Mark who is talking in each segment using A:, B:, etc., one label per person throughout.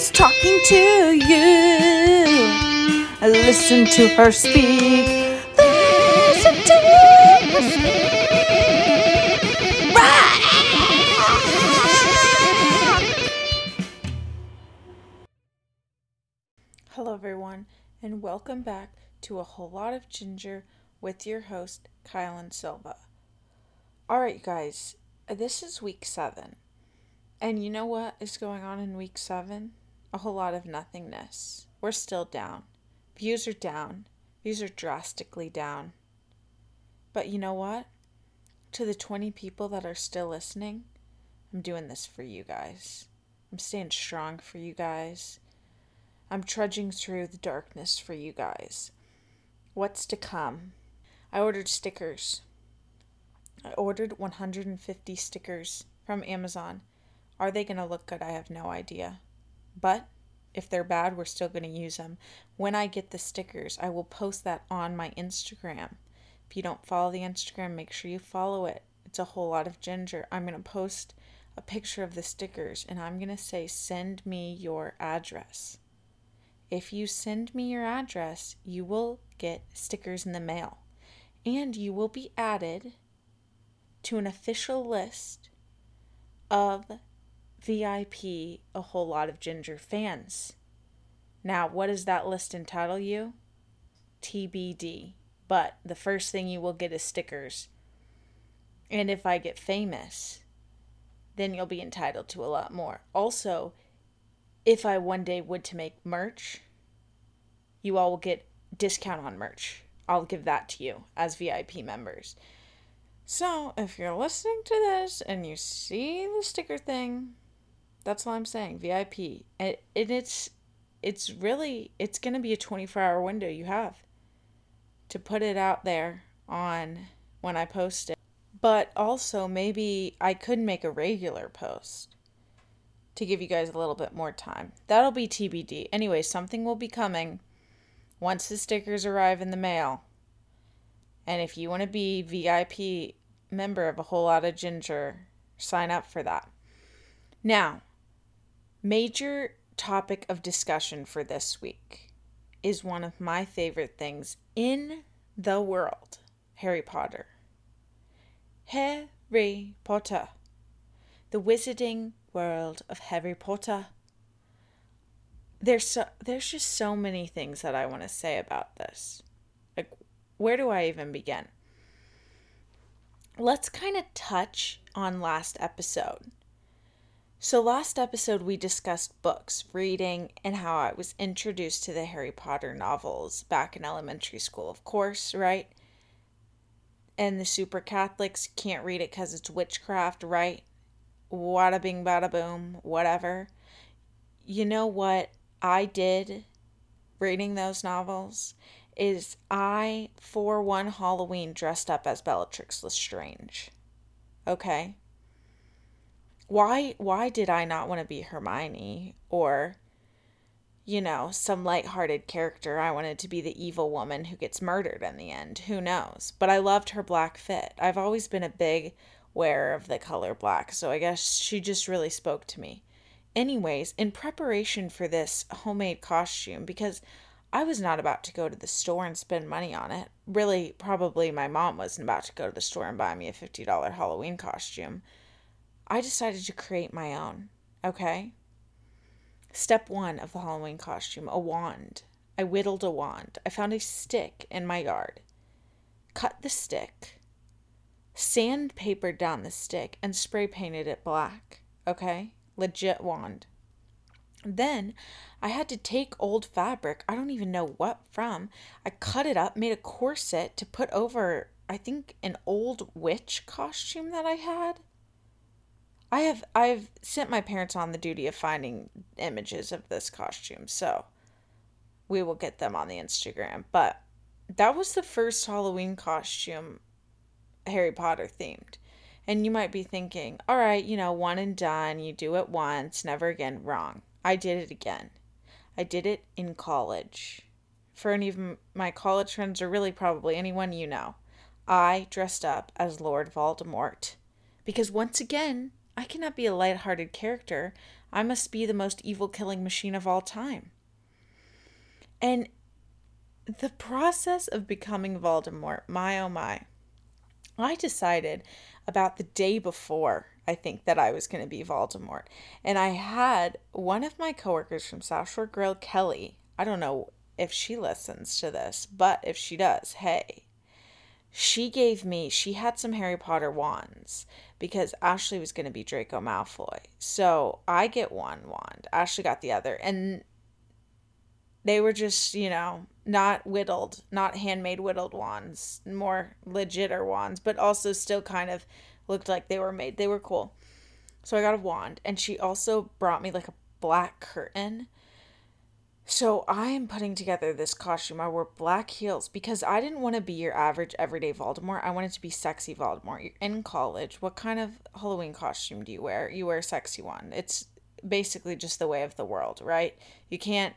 A: is talking to you. Listen to her speak. Listen to her speak. Hello, everyone, and welcome back to a whole lot of ginger with your host, Kylan Silva. All right, guys, this is week seven. And you know what is going on in week seven? A whole lot of nothingness. We're still down. Views are down. Views are drastically down. But you know what? To the 20 people that are still listening, I'm doing this for you guys. I'm staying strong for you guys. I'm trudging through the darkness for you guys. What's to come? I ordered stickers. I ordered 150 stickers from Amazon. Are they going to look good? I have no idea. But if they're bad, we're still going to use them. When I get the stickers, I will post that on my Instagram. If you don't follow the Instagram, make sure you follow it. It's a whole lot of ginger. I'm going to post a picture of the stickers and I'm going to say, send me your address. If you send me your address, you will get stickers in the mail and you will be added to an official list of VIP a whole lot of Ginger fans. Now, what does that list entitle you? TBD. But the first thing you will get is stickers. And if I get famous, then you'll be entitled to a lot more. Also, if I one day would to make merch, you all will get discount on merch. I'll give that to you as VIP members. So, if you're listening to this and you see the sticker thing, that's all I'm saying. VIP. And, and it's it's really it's going to be a 24-hour window you have to put it out there on when I post it. But also maybe I could make a regular post to give you guys a little bit more time. That'll be TBD. Anyway, something will be coming once the stickers arrive in the mail. And if you want to be VIP member of a whole lot of ginger, sign up for that. Now, major topic of discussion for this week is one of my favorite things in the world Harry Potter. Harry Potter. The wizarding world of Harry Potter. There's so there's just so many things that I want to say about this. Like where do I even begin? Let's kind of touch on last episode. So, last episode, we discussed books, reading, and how I was introduced to the Harry Potter novels back in elementary school, of course, right? And the super Catholics can't read it because it's witchcraft, right? Wada bing, bada boom, whatever. You know what I did reading those novels? Is I, for one Halloween, dressed up as Bellatrix Lestrange. Okay? Why why did I not want to be Hermione or you know, some light-hearted character. I wanted to be the evil woman who gets murdered in the end. Who knows? But I loved her black fit. I've always been a big wearer of the color black, so I guess she just really spoke to me. Anyways, in preparation for this homemade costume, because I was not about to go to the store and spend money on it. Really, probably my mom wasn't about to go to the store and buy me a $50 Halloween costume. I decided to create my own, okay? Step one of the Halloween costume a wand. I whittled a wand. I found a stick in my yard, cut the stick, sandpapered down the stick, and spray painted it black, okay? Legit wand. Then I had to take old fabric, I don't even know what from. I cut it up, made a corset to put over, I think, an old witch costume that I had. I have I've sent my parents on the duty of finding images of this costume, so we will get them on the Instagram. But that was the first Halloween costume Harry Potter themed. And you might be thinking, all right, you know, one and done, you do it once, never again. Wrong. I did it again. I did it in college. For any of my college friends, or really probably anyone you know, I dressed up as Lord Voldemort. Because once again, I cannot be a light-hearted character. I must be the most evil killing machine of all time. And the process of becoming Voldemort, my oh my. I decided about the day before, I think, that I was going to be Voldemort. And I had one of my coworkers from South Shore Grill, Kelly. I don't know if she listens to this, but if she does, hey. She gave me, she had some Harry Potter wands because Ashley was going to be Draco Malfoy. So I get one wand, Ashley got the other. And they were just, you know, not whittled, not handmade whittled wands, more legitter wands, but also still kind of looked like they were made. They were cool. So I got a wand, and she also brought me like a black curtain. So I am putting together this costume. I wore black heels because I didn't want to be your average everyday Voldemort. I wanted to be sexy Voldemort. You're in college. What kind of Halloween costume do you wear? You wear a sexy one. It's basically just the way of the world, right? You can't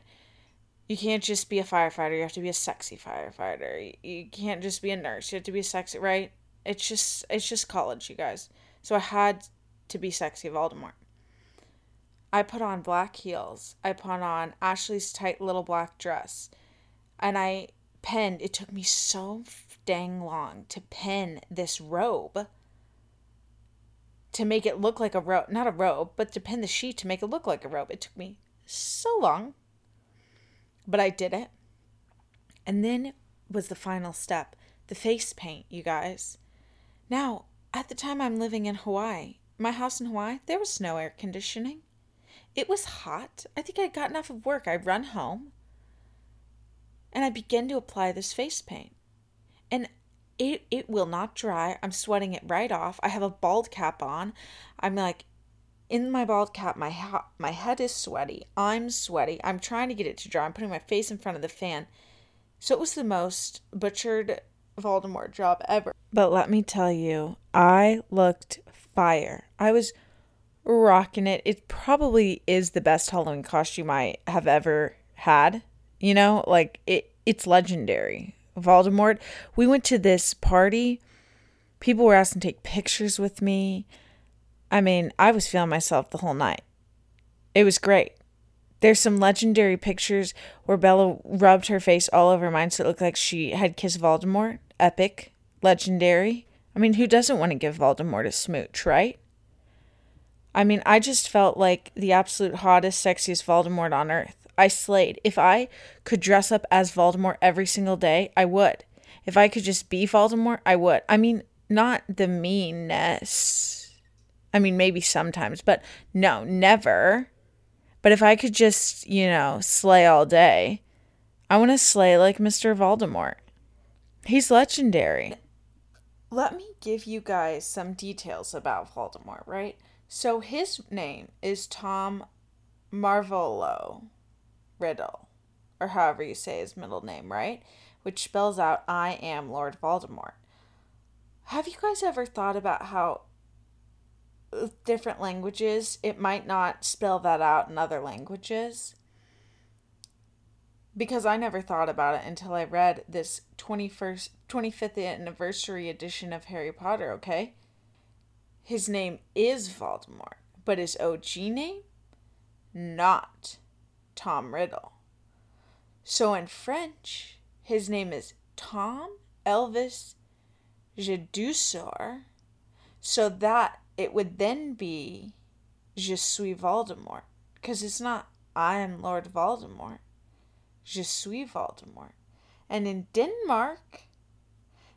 A: you can't just be a firefighter. You have to be a sexy firefighter. You can't just be a nurse. You have to be sexy, right? It's just it's just college, you guys. So I had to be sexy Voldemort. I put on black heels. I put on Ashley's tight little black dress. And I penned, it took me so dang long to pin this robe to make it look like a robe, not a robe, but to pin the sheet to make it look like a robe. It took me so long but I did it. And then was the final step the face paint, you guys. Now, at the time I'm living in Hawaii, my house in Hawaii, there was no air conditioning. It was hot. I think I'd gotten off of work. I run home and I begin to apply this face paint. And it it will not dry. I'm sweating it right off. I have a bald cap on. I'm like in my bald cap, my ha- my head is sweaty. I'm sweaty. I'm trying to get it to dry. I'm putting my face in front of the fan. So it was the most butchered Voldemort job ever. But let me tell you, I looked fire. I was rocking it. It probably is the best Halloween costume I have ever had. You know, like it it's legendary. Voldemort. We went to this party. People were asking to take pictures with me. I mean, I was feeling myself the whole night. It was great. There's some legendary pictures where Bella rubbed her face all over mine so it looked like she had kissed Voldemort. Epic. Legendary. I mean, who doesn't want to give Voldemort a smooch, right? I mean, I just felt like the absolute hottest, sexiest Voldemort on earth. I slayed. If I could dress up as Voldemort every single day, I would. If I could just be Voldemort, I would. I mean, not the meanness I mean, maybe sometimes, but no, never. But if I could just, you know, slay all day, I want to slay like Mr. Voldemort. He's legendary. Let me give you guys some details about Voldemort, right? So his name is Tom Marvolo Riddle, or however you say his middle name, right? Which spells out I am Lord Voldemort. Have you guys ever thought about how uh, different languages, it might not spell that out in other languages. Because I never thought about it until I read this 21st 25th anniversary edition of Harry Potter, okay? His name is Voldemort, but his OG name not Tom Riddle. So in French, his name is Tom Elvis Jedusor. So that it would then be Je suis Voldemort. Because it's not I am Lord Voldemort. Je suis Voldemort. And in Denmark,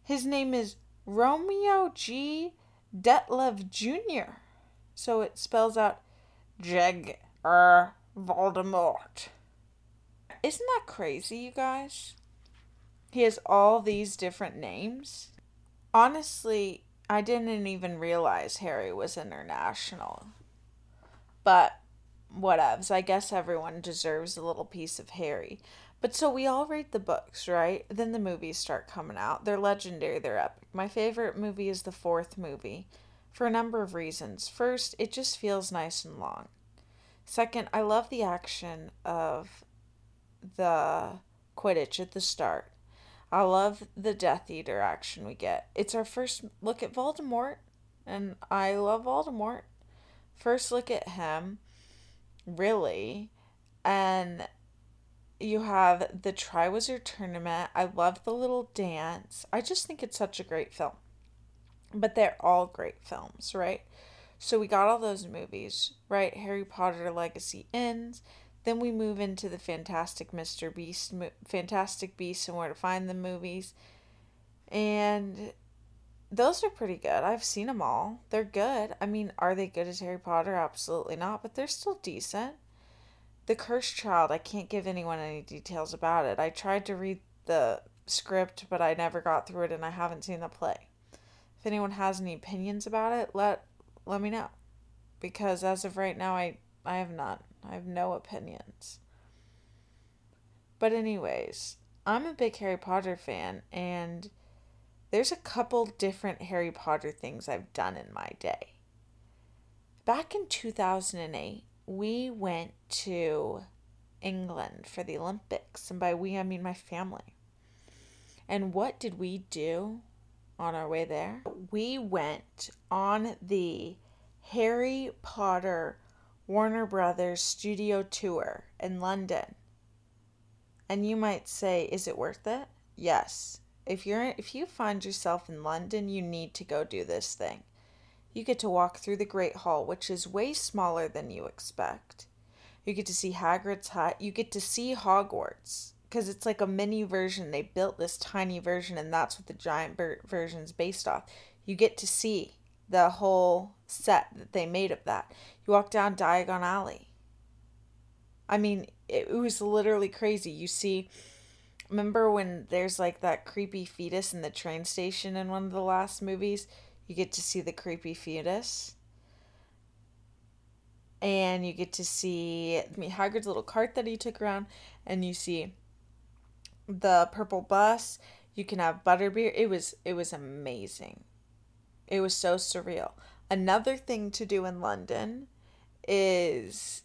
A: his name is Romeo G. Detlev Jr. So it spells out Jeg er Voldemort. Isn't that crazy, you guys? He has all these different names. Honestly, I didn't even realize Harry was international. But whatevs. I guess everyone deserves a little piece of Harry. But so we all read the books, right? Then the movies start coming out. They're legendary, they're epic. My favorite movie is the fourth movie for a number of reasons. First, it just feels nice and long. Second, I love the action of the Quidditch at the start. I love the Death Eater action we get. It's our first look at Voldemort, and I love Voldemort. first look at him, really, and you have the Triwizard Tournament. I love the little dance. I just think it's such a great film. But they're all great films, right? So we got all those movies, right? Harry Potter Legacy ends. Then we move into the Fantastic Mr. Beast, Fantastic Beasts, and Where to Find the movies. And those are pretty good. I've seen them all. They're good. I mean, are they good as Harry Potter? Absolutely not, but they're still decent. The Cursed Child, I can't give anyone any details about it. I tried to read the script, but I never got through it and I haven't seen the play. If anyone has any opinions about it, let let me know. Because as of right now I I have none. I have no opinions. But anyways, I'm a big Harry Potter fan and there's a couple different Harry Potter things I've done in my day. Back in 2008, we went to England for the Olympics, and by we, I mean my family. And what did we do on our way there? We went on the Harry Potter Warner Brothers studio tour in London. And you might say, is it worth it? Yes. If you're if you find yourself in London, you need to go do this thing. You get to walk through the Great Hall, which is way smaller than you expect. You get to see Hagrid's hut. You get to see Hogwarts because it's like a mini version. They built this tiny version, and that's what the giant ver- version's based off. You get to see the whole set that they made of that. You walk down Diagon Alley. I mean, it, it was literally crazy. You see Remember when there's like that creepy fetus in the train station in one of the last movies? You get to see the creepy fetus. And you get to see I mean, Hagrid's little cart that he took around, and you see the purple bus. You can have butterbeer. It was it was amazing. It was so surreal. Another thing to do in London is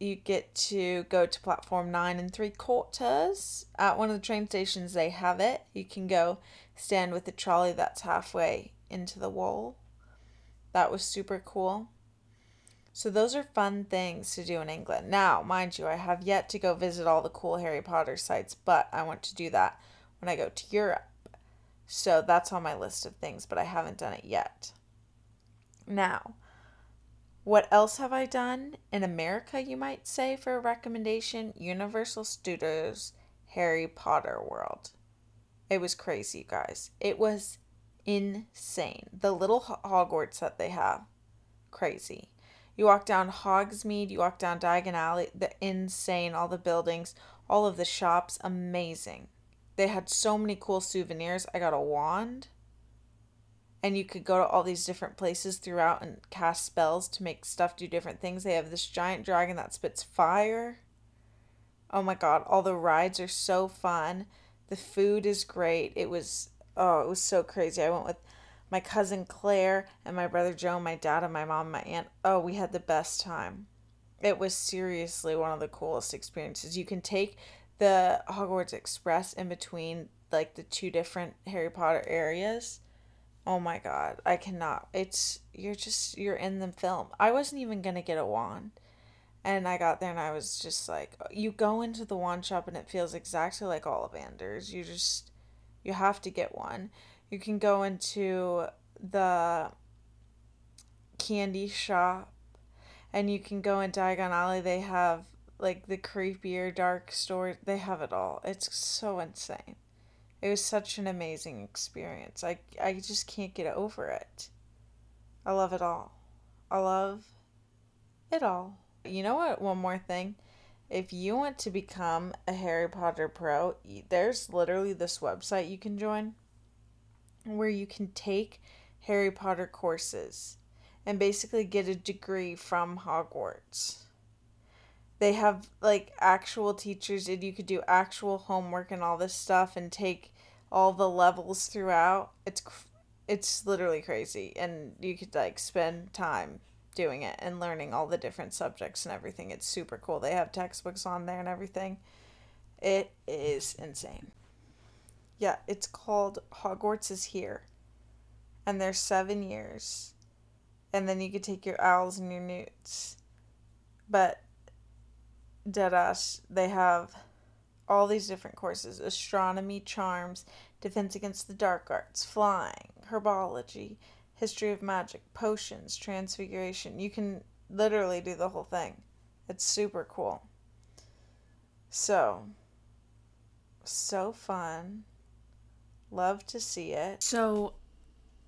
A: you get to go to platform nine and three quarters at one of the train stations. They have it. You can go stand with the trolley that's halfway into the wall. That was super cool. So those are fun things to do in England. Now, mind you, I have yet to go visit all the cool Harry Potter sites, but I want to do that when I go to Europe. So that's on my list of things, but I haven't done it yet. Now, what else have I done? In America, you might say, for a recommendation Universal Studios Harry Potter World. It was crazy, you guys. It was insane. The little Hogwarts that they have, crazy. You walk down Hogsmeade, you walk down Diagon Alley, the insane, all the buildings, all of the shops, amazing. They had so many cool souvenirs. I got a wand and you could go to all these different places throughout and cast spells to make stuff do different things. They have this giant dragon that spits fire. Oh my god, all the rides are so fun. The food is great. It was oh, it was so crazy. I went with my cousin Claire and my brother Joe, my dad and my mom, my aunt. Oh, we had the best time. It was seriously one of the coolest experiences. You can take the Hogwarts Express in between like the two different Harry Potter areas Oh my god, I cannot. It's you're just you're in the film. I wasn't even gonna get a wand, and I got there and I was just like, you go into the wand shop and it feels exactly like Ollivander's. You just you have to get one. You can go into the candy shop, and you can go in Diagon Alley. They have like the creepier dark store. They have it all. It's so insane. It was such an amazing experience. I, I just can't get over it. I love it all. I love it all. You know what? One more thing. If you want to become a Harry Potter pro, there's literally this website you can join where you can take Harry Potter courses and basically get a degree from Hogwarts they have like actual teachers and you could do actual homework and all this stuff and take all the levels throughout. It's it's literally crazy and you could like spend time doing it and learning all the different subjects and everything. It's super cool. They have textbooks on there and everything. It is insane. Yeah, it's called Hogwarts is Here. And there's 7 years. and then you could take your owls and your newts. But Deadass, they have all these different courses astronomy, charms, defense against the dark arts, flying, herbology, history of magic, potions, transfiguration. You can literally do the whole thing. It's super cool. So, so fun. Love to see it.
B: So,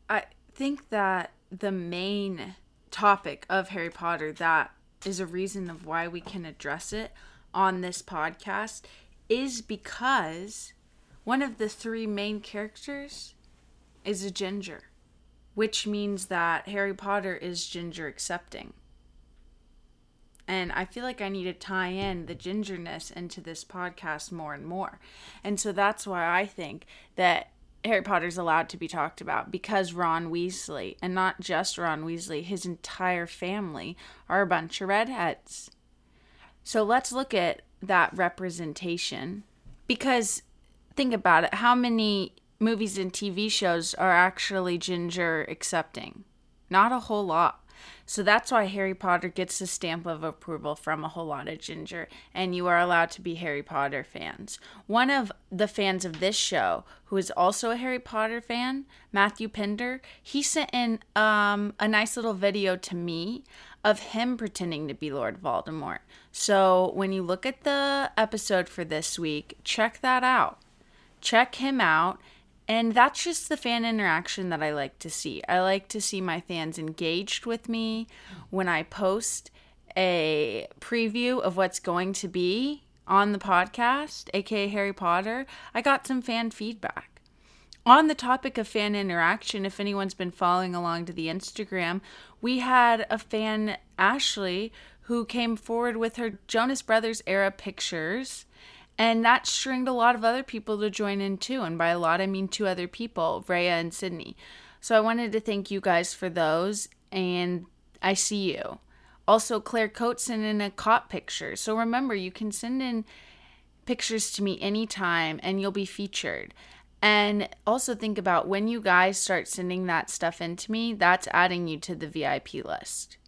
B: I think that the main topic of Harry Potter that is a reason of why we can address it on this podcast is because one of the three main characters is a ginger, which means that Harry Potter is ginger accepting. And I feel like I need to tie in the gingerness into this podcast more and more. And so that's why I think that Harry Potter's allowed to be talked about because Ron Weasley, and not just Ron Weasley, his entire family are a bunch of redheads. So let's look at that representation because think about it how many movies and TV shows are actually ginger accepting? Not a whole lot. So that's why Harry Potter gets the stamp of approval from a whole lot of ginger, and you are allowed to be Harry Potter fans. One of the fans of this show, who is also a Harry Potter fan, Matthew Pinder, he sent in um, a nice little video to me of him pretending to be Lord Voldemort. So when you look at the episode for this week, check that out. Check him out and that's just the fan interaction that I like to see. I like to see my fans engaged with me when I post a preview of what's going to be on the podcast, aka Harry Potter. I got some fan feedback. On the topic of fan interaction, if anyone's been following along to the Instagram, we had a fan, Ashley, who came forward with her Jonas Brothers era pictures and that stringed a lot of other people to join in too. And by a lot, I mean two other people, Rhea and Sydney. So I wanted to thank you guys for those. And I see you. Also, Claire Coates sent in a cop picture. So remember, you can send in pictures to me anytime and you'll be featured. And also think about when you guys start sending that stuff in to me, that's adding you to the VIP list.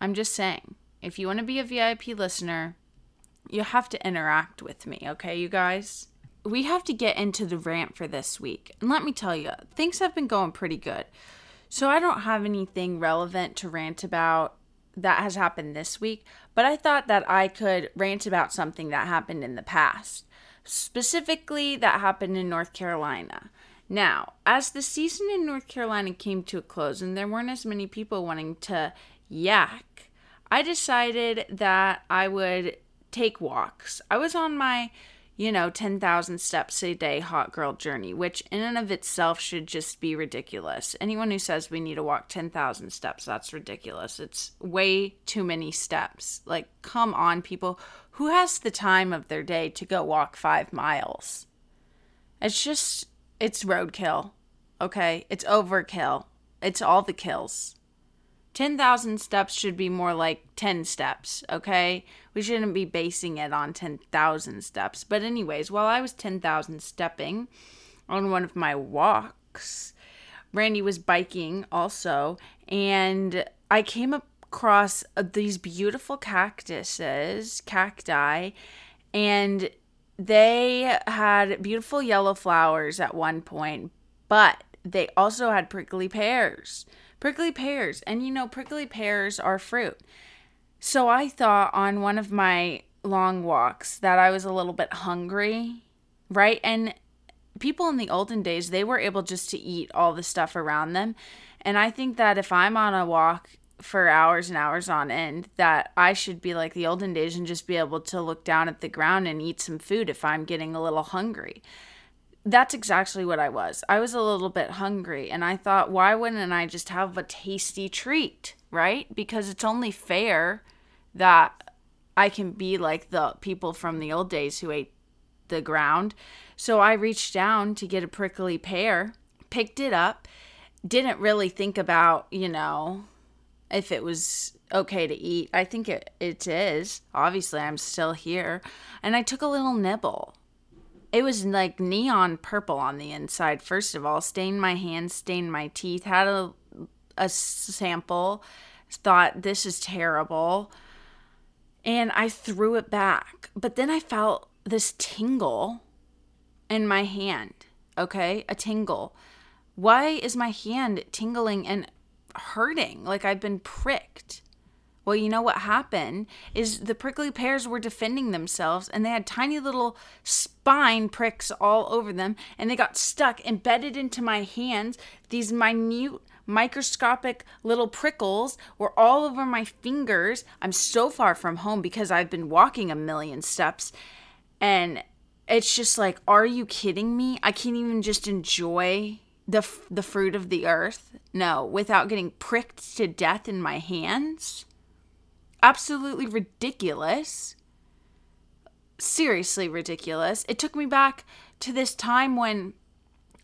B: I'm just saying, if you want to be a VIP listener, you have to interact with me, okay, you guys? We have to get into the rant for this week. And let me tell you, things have been going pretty good. So I don't have anything relevant to rant about that has happened this week, but I thought that I could rant about something that happened in the past, specifically that happened in North Carolina. Now, as the season in North Carolina came to a close and there weren't as many people wanting to yak, I decided that I would take walks. I was on my, you know, 10,000 steps a day hot girl journey, which in and of itself should just be ridiculous. Anyone who says we need to walk 10,000 steps, that's ridiculous. It's way too many steps. Like, come on, people. Who has the time of their day to go walk five miles? It's just, it's roadkill. Okay? It's overkill. It's all the kills. 10,000 steps should be more like 10 steps, okay? We shouldn't be basing it on 10,000 steps. But, anyways, while I was 10,000 stepping on one of my walks, Randy was biking also, and I came across uh, these beautiful cactuses, cacti, and they had beautiful yellow flowers at one point, but they also had prickly pears prickly pears. And you know, prickly pears are fruit. So I thought on one of my long walks that I was a little bit hungry, right? And people in the olden days, they were able just to eat all the stuff around them. And I think that if I'm on a walk for hours and hours on end, that I should be like the olden days and just be able to look down at the ground and eat some food if I'm getting a little hungry that's exactly what I was. I was a little bit hungry and I thought, why wouldn't I just have a tasty treat, right? Because it's only fair that I can be like the people from the old days who ate the ground. So I reached down to get a prickly pear, picked it up, didn't really think about, you know, if it was okay to eat. I think it, it is. Obviously, I'm still here. And I took a little nibble it was like neon purple on the inside, first of all, stained my hands, stained my teeth, had a, a sample, thought this is terrible, and I threw it back. But then I felt this tingle in my hand. Okay, a tingle. Why is my hand tingling and hurting like I've been pricked? Well, you know what happened is the prickly pears were defending themselves and they had tiny little spine pricks all over them and they got stuck embedded into my hands. These minute microscopic little prickles were all over my fingers. I'm so far from home because I've been walking a million steps and it's just like are you kidding me? I can't even just enjoy the the fruit of the earth. No, without getting pricked to death in my hands absolutely ridiculous. Seriously ridiculous. It took me back to this time when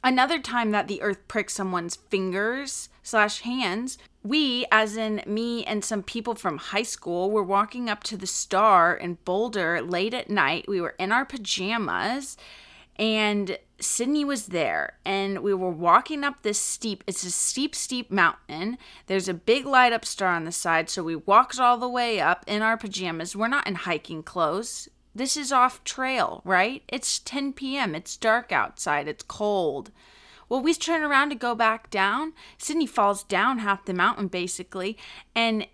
B: another time that the earth pricked someone's fingers slash hands we as in me and some people from high school were walking up to the star in boulder late at night we were in our pajamas and Sydney was there and we were walking up this steep it's a steep steep mountain. There's a big light up star on the side so we walked all the way up in our pajamas. We're not in hiking clothes. This is off trail right? It's 10 p.m it's dark outside. It's cold. Well we turn around to go back down. Sydney falls down half the mountain basically and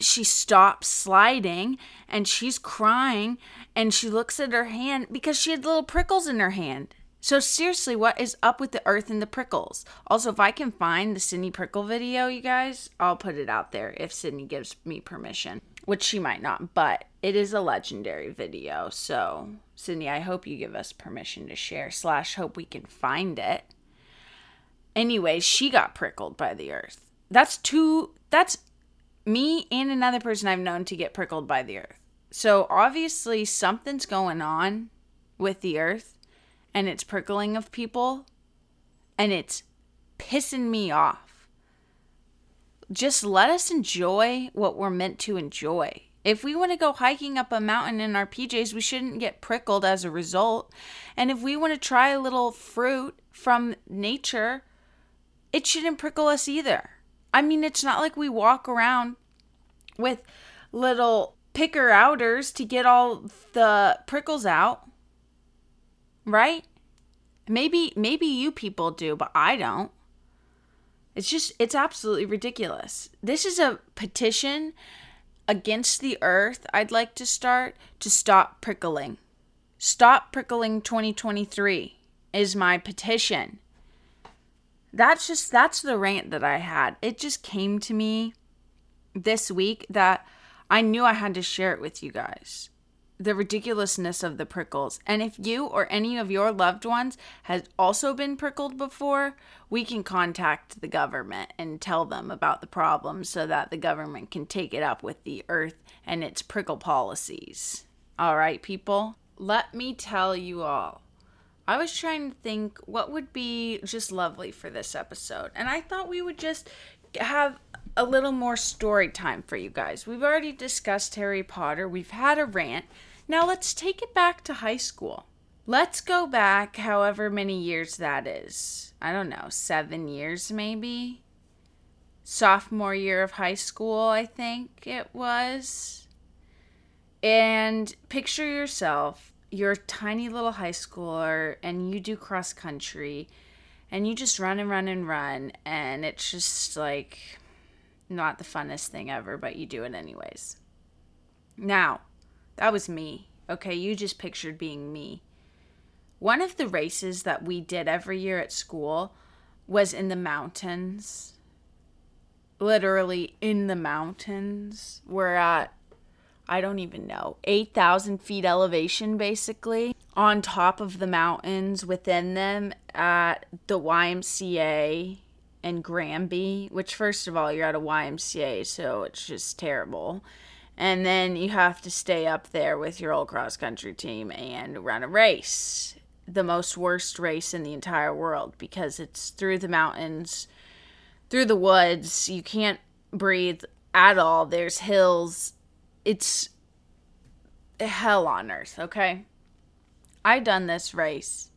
B: she stops sliding and she's crying and she looks at her hand because she had little prickles in her hand so seriously, what is up with the earth and the prickles? Also, if I can find the Sydney Prickle video, you guys, I'll put it out there if Sydney gives me permission, which she might not, but it is a legendary video. So, Sydney, I hope you give us permission to share, slash, hope we can find it. Anyway, she got prickled by the earth. That's two, that's me and another person I've known to get prickled by the earth. So, obviously, something's going on with the earth and it's prickling of people and it's pissing me off. Just let us enjoy what we're meant to enjoy. If we want to go hiking up a mountain in our PJs, we shouldn't get prickled as a result. And if we want to try a little fruit from nature, it shouldn't prickle us either. I mean, it's not like we walk around with little picker outers to get all the prickles out right? Maybe maybe you people do, but I don't. It's just it's absolutely ridiculous. This is a petition against the earth I'd like to start to stop prickling. Stop prickling 2023 is my petition. That's just that's the rant that I had. It just came to me this week that I knew I had to share it with you guys the ridiculousness of the prickles. And if you or any of your loved ones has also been prickled before, we can contact the government and tell them about the problem so that the government can take it up with the earth and its prickle policies. All right, people, let me tell you all. I was trying to think what would be just lovely for this episode, and I thought we would just have a little more story time for you guys. We've already discussed Harry Potter, we've had a rant. Now let's take it back to high school. Let's go back however many years that is. I don't know, seven years maybe? Sophomore year of high school, I think it was. And picture yourself, you're a tiny little high schooler and you do cross country and you just run and run and run and it's just like not the funnest thing ever, but you do it anyways. Now, that was me. Okay, you just pictured being me. One of the races that we did every year at school was in the mountains. Literally in the mountains. We're at, I don't even know, 8,000 feet elevation basically. On top of the mountains, within them, at the YMCA in Granby, which, first of all, you're at a YMCA, so it's just terrible and then you have to stay up there with your old cross country team and run a race the most worst race in the entire world because it's through the mountains through the woods you can't breathe at all there's hills it's hell on earth okay i done this race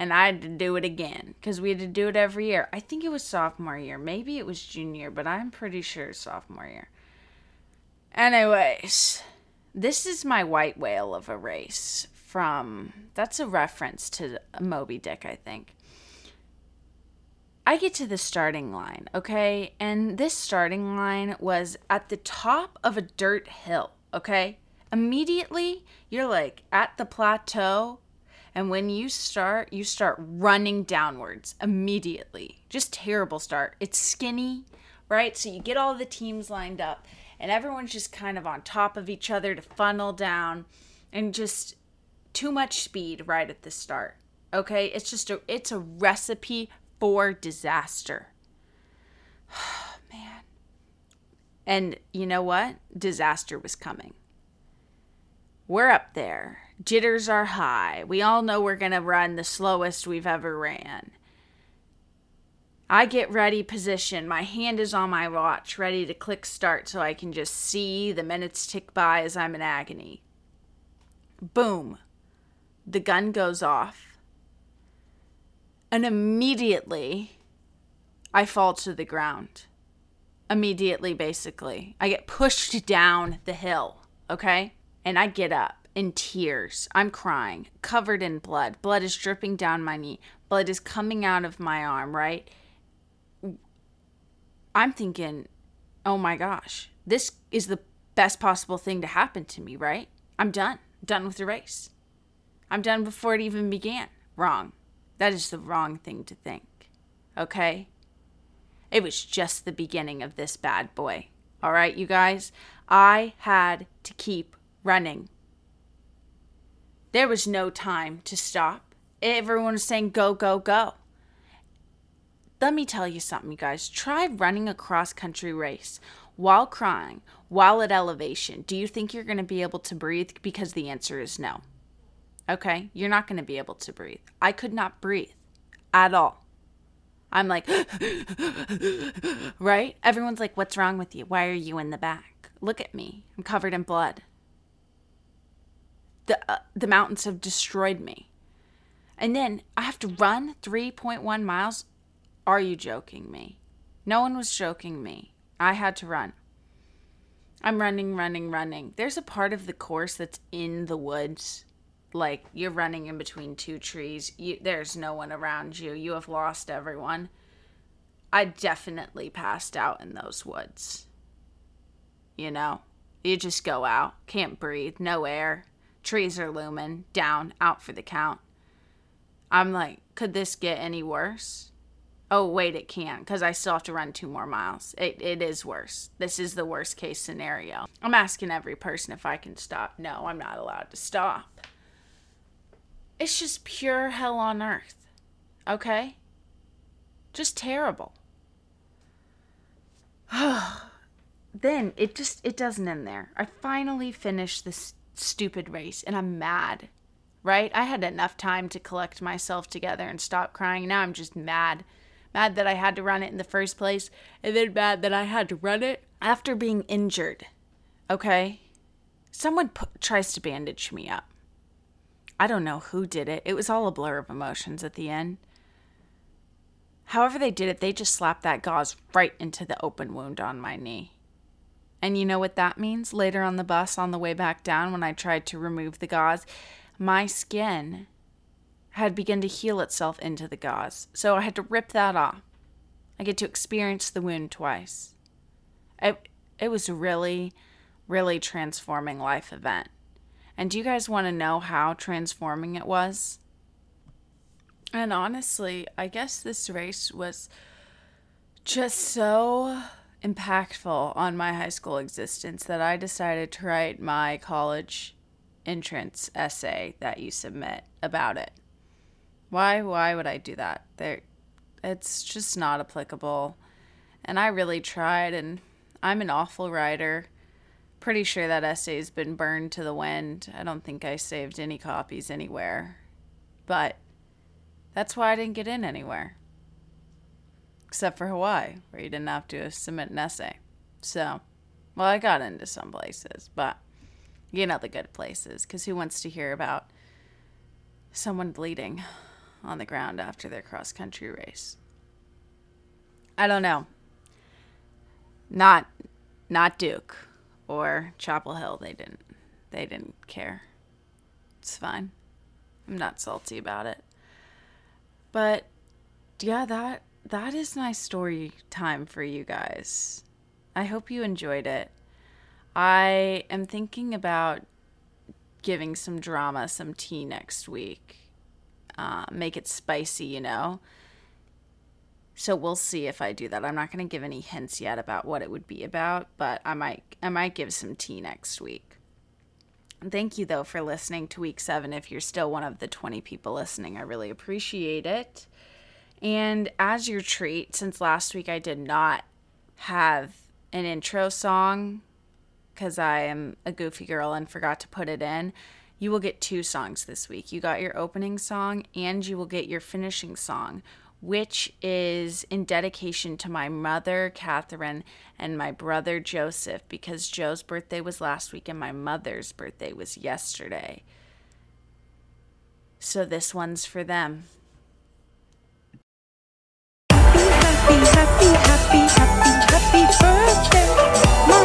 B: and I had to do it again because we had to do it every year. I think it was sophomore year. Maybe it was junior, but I'm pretty sure sophomore year. Anyways, this is my white whale of a race from that's a reference to Moby Dick, I think. I get to the starting line, okay? And this starting line was at the top of a dirt hill, okay? Immediately, you're like at the plateau, and when you start, you start running downwards immediately. Just terrible start. It's skinny, right? So you get all the teams lined up, and everyone's just kind of on top of each other to funnel down, and just too much speed right at the start. Okay? It's just a it's a recipe for disaster. Man. And you know what? Disaster was coming. We're up there. Jitters are high. We all know we're going to run the slowest we've ever ran. I get ready, position. My hand is on my watch, ready to click start so I can just see the minutes tick by as I'm in agony. Boom. The gun goes off. And immediately, I fall to the ground. Immediately, basically. I get pushed down the hill, okay? And I get up in tears. I'm crying, covered in blood. Blood is dripping down my knee. Blood is coming out of my arm, right? I'm thinking, oh my gosh, this is the best possible thing to happen to me, right? I'm done. Done with the race. I'm done before it even began. Wrong. That is the wrong thing to think. Okay? It was just the beginning of this bad boy. All right, you guys? I had to keep running. There was no time to stop. Everyone was saying, go, go, go. Let me tell you something, you guys. Try running a cross country race while crying, while at elevation. Do you think you're going to be able to breathe? Because the answer is no. Okay, you're not going to be able to breathe. I could not breathe at all. I'm like, right? Everyone's like, what's wrong with you? Why are you in the back? Look at me. I'm covered in blood. The, uh, the mountains have destroyed me. And then I have to run 3.1 miles. Are you joking me? No one was joking me. I had to run. I'm running, running, running. There's a part of the course that's in the woods. Like you're running in between two trees. You, there's no one around you. You have lost everyone. I definitely passed out in those woods. You know? You just go out. Can't breathe. No air. Trees are looming. Down. Out for the count. I'm like could this get any worse oh wait it can't because i still have to run two more miles it, it is worse this is the worst case scenario i'm asking every person if i can stop no i'm not allowed to stop it's just pure hell on earth. Okay? Just terrible. then it just it doesn't end there. I finally finished this stupid race and I'm mad. Right? I had enough time to collect myself together and stop crying. Now I'm just mad. Mad that I had to run it in the first place and then mad that I had to run it after being injured. Okay? Someone put, tries to bandage me up. I don't know who did it. It was all a blur of emotions at the end. However, they did it, they just slapped that gauze right into the open wound on my knee. And you know what that means? Later on the bus, on the way back down, when I tried to remove the gauze, my skin had begun to heal itself into the gauze. So I had to rip that off. I get to experience the wound twice. It, it was a really, really transforming life event. And do you guys want to know how transforming it was? And honestly, I guess this race was just so impactful on my high school existence that I decided to write my college entrance essay that you submit about it. Why why would I do that? There it's just not applicable. And I really tried and I'm an awful writer pretty sure that essay's been burned to the wind. I don't think I saved any copies anywhere. But that's why I didn't get in anywhere. Except for Hawaii, where you didn't have to submit an essay. So, well, I got into some places, but you know the good places, because who wants to hear about someone bleeding? On the ground after their cross country race. I don't know. Not not Duke or Chapel Hill. They didn't they didn't care. It's fine. I'm not salty about it. But yeah, that that is my story time for you guys. I hope you enjoyed it. I am thinking about giving some drama some tea next week. Uh, make it spicy, you know. So we'll see if I do that. I'm not going to give any hints yet about what it would be about, but I might I might give some tea next week. Thank you though for listening to week 7 if you're still one of the 20 people listening. I really appreciate it. And as your treat, since last week I did not have an intro song because I am a goofy girl and forgot to put it in, you will get two songs this week. You got your opening song and you will get your finishing song, which is in dedication to my mother, Catherine, and my brother, Joseph, because Joe's birthday was last week and my mother's birthday was yesterday. So this one's for them.
C: happy, happy, happy, happy, happy birthday.